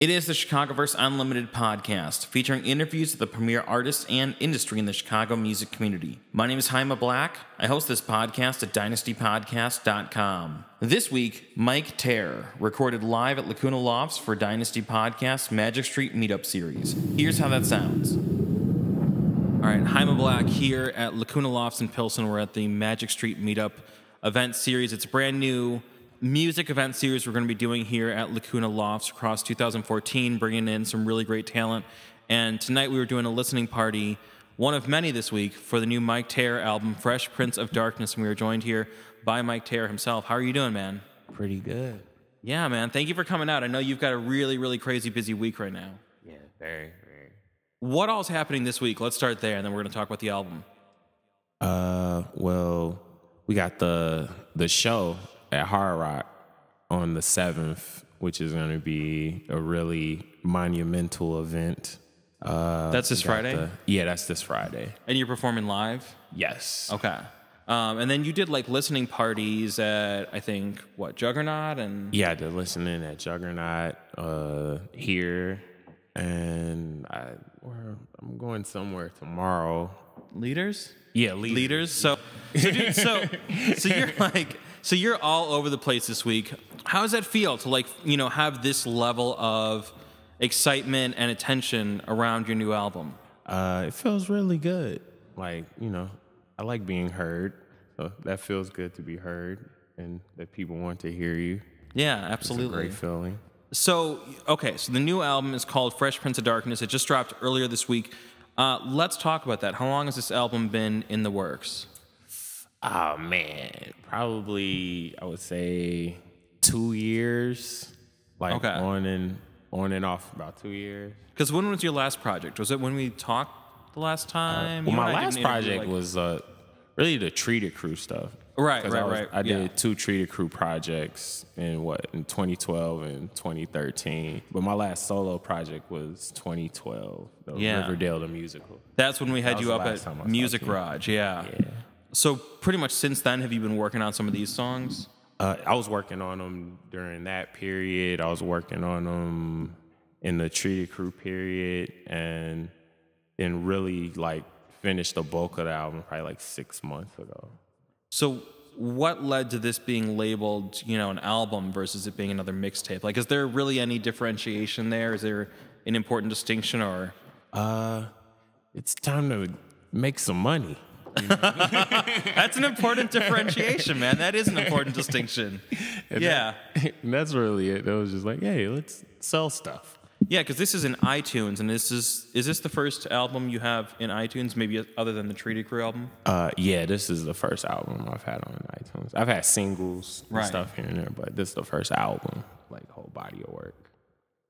It is the Chicagoverse Unlimited podcast, featuring interviews with the premier artists and industry in the Chicago music community. My name is Jaime Black. I host this podcast at dynastypodcast.com. This week, Mic Terror recorded live at Lacuna Lofts for Dynasty Podcast Magik Street Meetup Series. Here's how that sounds. All right, Jaime Black here at Lacuna Lofts in Pilsen. We're at the Magik Street Meetup event series. It's brand new music event series we're going to be doing here at Lacuna Lofts across 2014, bringing in some really great talent. And tonight we were doing a listening party, one of many this week, for the new Mic Terror album, Fresh Prince of Darkness. And we were joined here by Mic Terror himself. How are you doing, man? Pretty good. Yeah, man. Thank you for coming out. I know you've got a really, really crazy busy week right now. Yeah, very, very. What all's happening this week? Let's start there, and then we're going to talk about the album. Uh, well, we got the the show at Hard Rock on the seventh, which is going to be a really monumental event. Uh, That's this Friday? the- yeah, that's this Friday. And you're performing live? Yes. Okay. Um, and then you did like listening parties at, I think, what, Juggernaut and. Yeah, they're listening at Juggernaut uh, here, and I, I'm going somewhere tomorrow. Leaders? Yeah, leaders. leaders. So, so, dude, so, so you're like, so you're all over the place this week. How does that feel to like, you know, have this level of excitement and attention around your new album? Uh, it feels really good. Like, you know, I like being heard. So that feels good to be heard and that people want to hear you. Yeah, It's a absolutely. great feeling. So, okay, so the new album is called Fresh Prince of Darkness. It just dropped earlier this week. Uh, let's talk about that. How long has this album been in the works? Oh man, probably I would say two years. Like Okay. on and on and off about two years. Because when was your last project? Was it when we talked the last time? Well, my and I did last project like- was uh, really the Treated Crew stuff. Right, right, I was- right, I did yeah. two Treated Crew projects in what in 2012 and 2013. But my last solo project was 2012, the Yeah. Riverdale the musical. That's when we had was you up last time I at Music. Garage. Yeah. Yeah. So pretty much since then, have you been working on some of these songs? Uh, I was working on them during that period. I was working on them in the Treated Crew period, and then really like finished the bulk of the album probably like six months ago. So what led to this being labeled, you know, an album versus it being another mixtape? Like, is there really any differentiation there? Is there an important distinction, or Uh, it's time to make some money. that's an important differentiation, man? That is an important distinction. Yeah. and that's really it. It was just like, hey, let's sell stuff. Yeah, because this is in iTunes, and this is is this the first album you have in iTunes, maybe other than the Treated Crew album? Uh, yeah, this is the first album I've had on iTunes. I've had singles and Right. stuff here and there, but this is the first album, like whole body of work.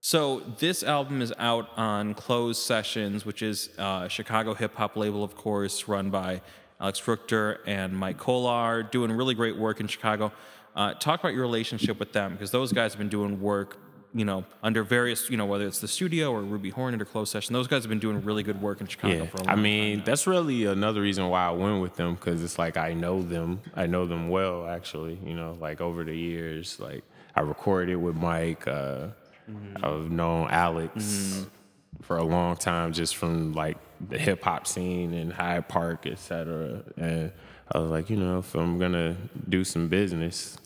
So this album is out on Closed Sessions, which is a Chicago hip hop label, of course, run by Alex Fruchter and Mike Kolar, doing really great work in Chicago. Uh, talk about your relationship with them, because those guys have been doing work, you know, under various, you know, whether it's the studio or Ruby Hornet or Closed Session. Those guys have been doing really good work in Chicago Yeah, for a long time. I mean that's really another reason why I went with them because it's like I know them, I know them well actually. You know, like over the years, like I recorded with Mike. Uh, I've known Alex for a long time, just from like the hip hop scene in Hyde Park, et cetera. And I was like, you know, if I'm gonna do some business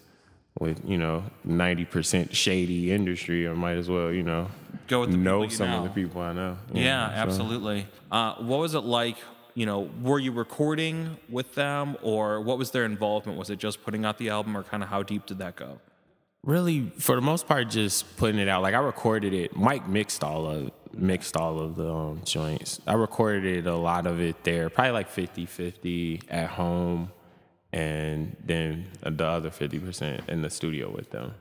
with you know 90% shady industry, I might as well you know Go with the know some know. of the people I know. Yeah, know, so. absolutely. Uh, what was it like? You know, were you recording with them, or what was their involvement? Was it just putting out the album, or kind of how deep did that go? Really for the most part just putting it out like i recorded it mike mixed all of mixed all of the um, joints i recorded it a lot of it there probably like 50-50 at home and then the other 50% in the studio with them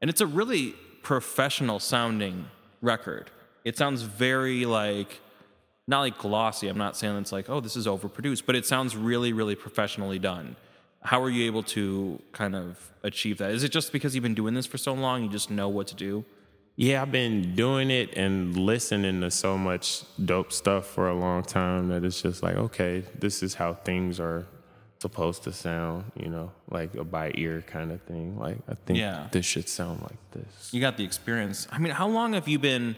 And it's a really professional sounding record. It sounds very like not like glossy. I'm not saying it's like, oh, this is overproduced, but it sounds really, really professionally done. How are you able to kind of achieve that? Is it just because you've been doing this for so long, you just know what to do? yeah i've been doing it and listening to so much dope stuff for a long time that it's just like okay this is how things are supposed to sound, you know, like a by ear kind of thing. Like I think Yeah. this should sound like this. You got the experience. I mean, how long have you been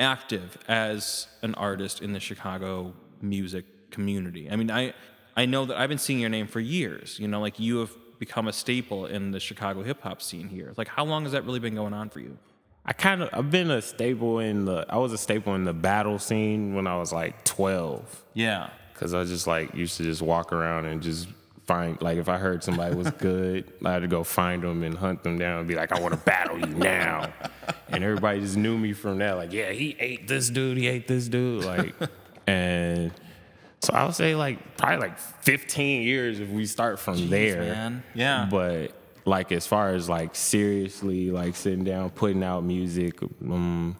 active as an artist in the Chicago music community? I mean, I I know that I've been seeing your name for years. You know, like you have become a staple in the Chicago hip hop scene here. Like, how long has that really been going on for you? I kind of I've been a staple in the I was a staple in the battle scene when I was like 12 Yeah. cuz I just like used to just walk around and just find like if I heard somebody was good, I had to go find them and hunt them down and be like I want to battle you now. And everybody just knew me from that like yeah, he ate this dude, he ate this dude like and so I would say like probably like 15 years if we start from there. man. Yeah. But like as far as like seriously like sitting down putting out music um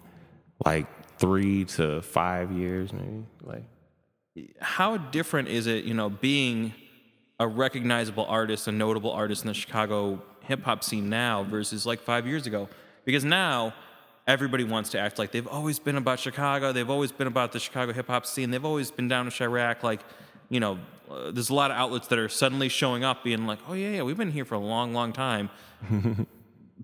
like 3 to 5 years maybe like how different is it, you know, being a recognizable artist, a notable artist in the Chicago hip hop scene now versus like five years ago? Because now everybody wants to act like they've always been about Chicago, they've always been about the Chicago hip hop scene, they've always been down to Chiraq. Like, you know, uh, there's a lot of outlets that are suddenly showing up being like, oh, yeah, yeah, we've been here for a long, long time.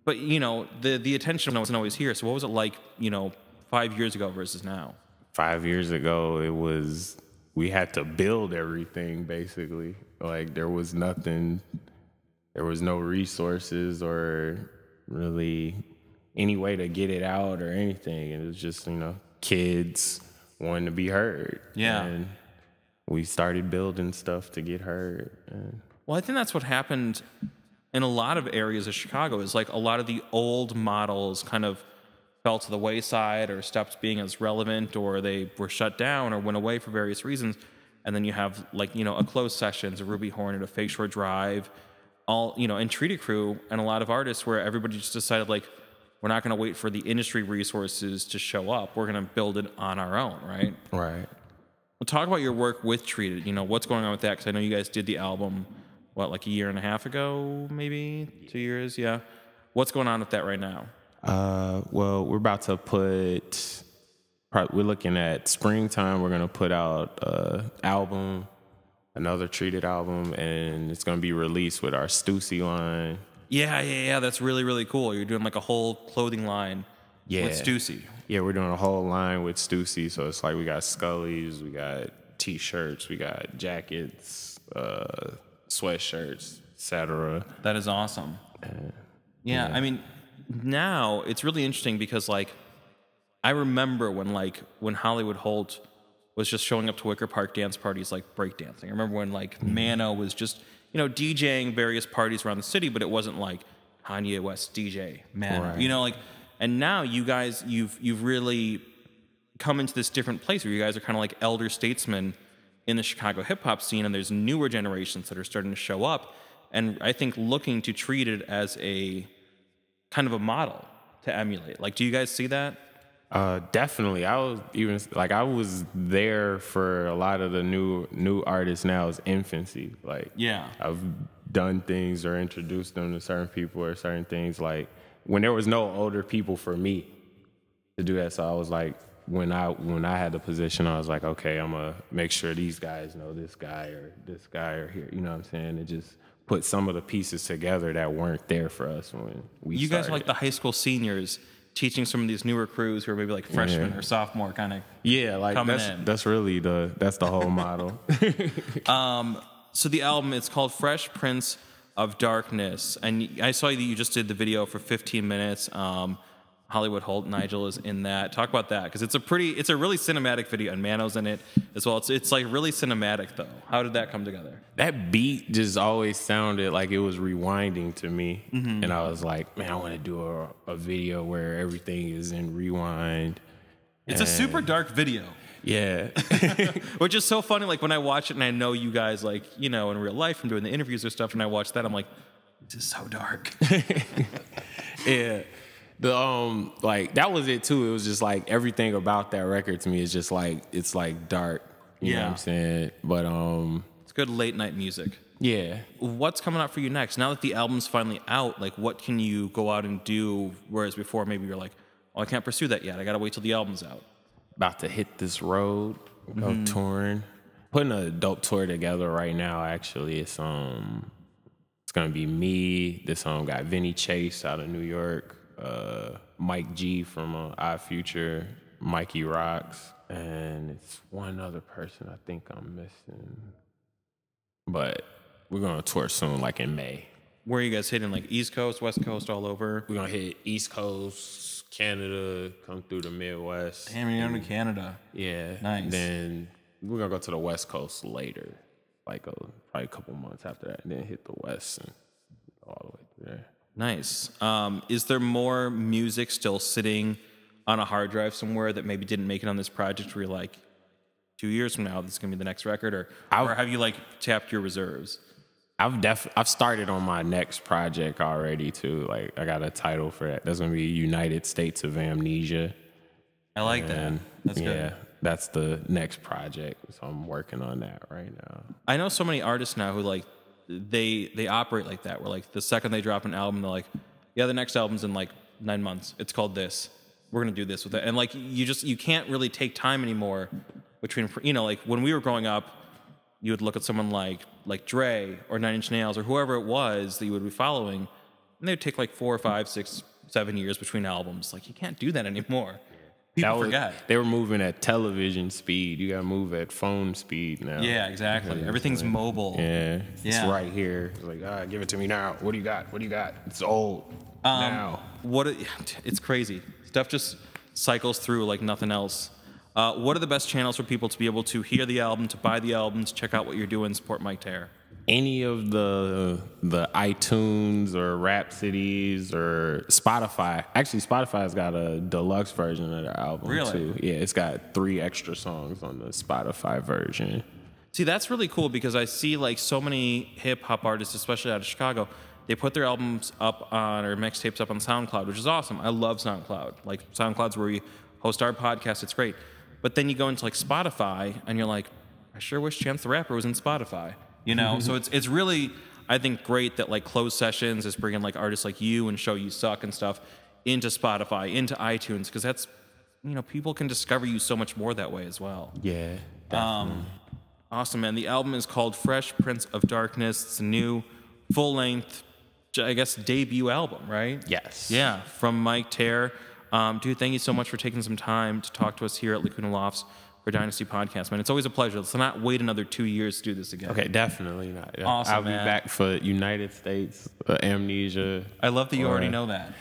but, you know, the, the attention wasn't always here. So, what was it like, you know, five years ago versus now? 5 years ago it was we had to build everything basically like there was nothing there was no resources or really any way to get it out or anything it was just you know kids wanting to be heard Yeah. and we started building stuff to get heard and Well, I think that's what happened in a lot of areas of Chicago. Is like a lot of the old models kind of fell to the wayside, or stopped being as relevant, or they were shut down, or went away for various reasons. And then you have like you know a closed sessions, a Ruby Hornet, a Fake Shore Drive, all you know, and Treated Crew, and a lot of artists where everybody just decided like we're not going to wait for the industry resources to show up. We're going to build it on our own, right? right Well, talk about your work with Treated. You know, what's going on with that? Because I know you guys did the album, what, like a year and a half ago, maybe two years? Yeah. What's going on with that right now? Uh, well, we're about to put. We're looking at springtime. We're gonna put out a album, another treated album, and it's gonna be released with our Stussy line. Yeah, yeah, yeah. That's really, really cool. You're doing like a whole clothing line Yeah. with Stussy. Yeah, we're doing a whole line with Stussy. So it's like we got Scullies, we got t-shirts, we got jackets, uh, sweatshirts, etc. That is awesome. yeah, yeah, I mean, now it's really interesting because like I remember when like when Hollywood Holt was just showing up to Wicker Park dance parties like breakdancing. I remember when like Mano was just you know DJing various parties around the city, but it wasn't like Kanye West DJ man. Right. You know, like and now you guys you've you've really come into this different place where you guys are kind of like elder statesmen in the Chicago hip hop scene, and there's newer generations that are starting to show up, and I think looking to treat it as a kind of a model to emulate. Like, do you guys see that? Uh, definitely. I was even like I was there for a lot of the new new artists now's infancy. Like Yeah. I've done things or introduced them to certain people or certain things. Like when there was no older people for me to do that, so I was like, when I when I had the position, I was like, okay, I'm gonna make sure these guys know this guy or this guy or here. You know what I'm saying? And just put some of the pieces together that weren't there for us when we. You guys are like the high school seniors teaching some of these newer crews who are maybe like freshmen Yeah. or sophomore kind of. Yeah, like coming that's in. that's really the that's the whole model. um, So the album it's called Fresh Prince of Darkness, and I saw that you just did the video for 15 minutes. Um, Hollywood Holt Nigel is in that. Talk about that because it's a pretty, it's a really cinematic video, and Mano's in it as well. It's it's like really cinematic though. How did that come together? that beat just always sounded like it was rewinding to me, mm-hmm. and I was like, man, I want to do a, a video where everything is in rewind. It's a super dark video. Yeah, Which is so funny. Like when I watch it and I know you guys, like, you know, in real life from doing the interviews or stuff, and I watch that, I'm like, this is so dark. yeah. The um like that was it too. It was just like everything about that record to me is just like it's like dark. You know Yeah. what I'm saying? But um it's good late night music. yeah. What's coming up for you next? Now that the album's finally out, like, what can you go out and do? Whereas before, maybe you're like, oh, I can't pursue that yet. I got to wait till the album's out. about to hit this road, go touring. putting a dope tour together right now. Actually, it's um, it's gonna be me. This song got Vinny Chase out of New York, uh, Mike G from uh, Odd Future, Mikey Rocks, and it's one other person I think I'm missing. But we're gonna tour soon, like in May. Where are you guys hitting? Like East Coast, West Coast, all over? We're gonna hit East Coast, Canada, come through the Midwest. Damn, you're going to Canada. Yeah. Nice. Then we're gonna go to the West Coast later, like a, probably a couple months after that, and then hit the West and all the way through there. Nice. Um, is there more music still sitting on a hard drive somewhere that maybe didn't make it on this project where you're like, two years from now, this is going to be the next record? Or, or have you like tapped your reserves? I've def I've started on my next project already too. Like I got a title for that. That's gonna be United States of Amnesia. I like And that. That's yeah, good. that's the next project. So I'm working on that right now. I know so many artists now who like they they operate like that. Where like the second they drop an album, they're like, yeah, the next album's in like nine months. It's called this. We're gonna do this with it. And like you just you can't really take time anymore between you know like when we were growing up, you would look at someone like like Dre or Nine Inch Nails or whoever it was that you would be following, and they would take like four or five, six, seven years between albums. Like you can't do that anymore. People was-. They were moving at television speed. You gotta move at phone speed now. Yeah, exactly. Everything's mobile. Yeah, it's Yeah. right here. It's like, ah, give it to me now. What do you got? What do you got? It's old Um, now. What it, it's crazy. Stuff just cycles through like nothing else. Uh, what are the best channels for people to be able to hear the album, to buy the album, to check out what you're doing, support Mic Terror? Any of the the iTunes or Rhapsodies or Spotify. Actually, Spotify's got a deluxe version of the album Really? too. Yeah, it's got three extra songs on the Spotify version. See, that's really cool because I see like so many hip hop artists, especially out of Chicago, they put their albums up on or mixtapes up on SoundCloud, which is awesome. I love SoundCloud. Like SoundCloud's where we host our podcast. It's great. But then you go into like Spotify and you're like, I sure wish Chance the Rapper was in Spotify. You know, so it's it's really I think great that like closed sessions is bringing like artists like you and ShowYouSuck and stuff into Spotify, into iTunes because that's you know people can discover you so much more that way as well. Yeah. Um, awesome, man. The album is called Fresh Prince of Darkness. It's a new full length, I guess, debut album, right? Yes. Yeah, from Mic Terror. Um, dude, thank you so much for taking some time to talk to us here at Lacuna Lofts Dynasty Podcast, man. It's always a pleasure. Let's not wait another two years to do this again. Okay, definitely not. Yeah. Awesome, I'll be man. back for United States uh, Amnesia. I love that you already know that.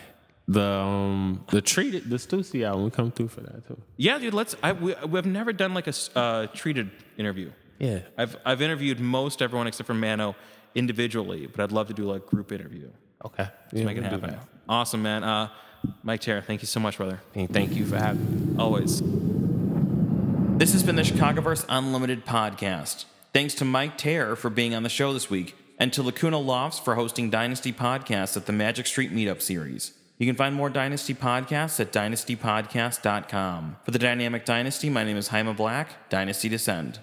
The um the treated the Stussy album we come through for that too. Yeah, dude. Let's. I, we, we've never done like a uh, treated interview. Yeah. I've I've interviewed most everyone except for Mano individually, but I'd love to do like group interview. Okay. Let's make it happen. Awesome, man. Uh, Mic Terror, thank you so much, brother. Thank you for having me. Always. This has been the Chicagoverse Unlimited podcast. Thanks to Mic Terror for being on the show this week, and to Lacuna Lofts for hosting Dynasty Podcasts at the Magik Street Meetup Series. You can find more Dynasty podcasts at dynastypodcast.com. For the Dynamic Dynasty, my name is Jaime Black, Dynasty Descend.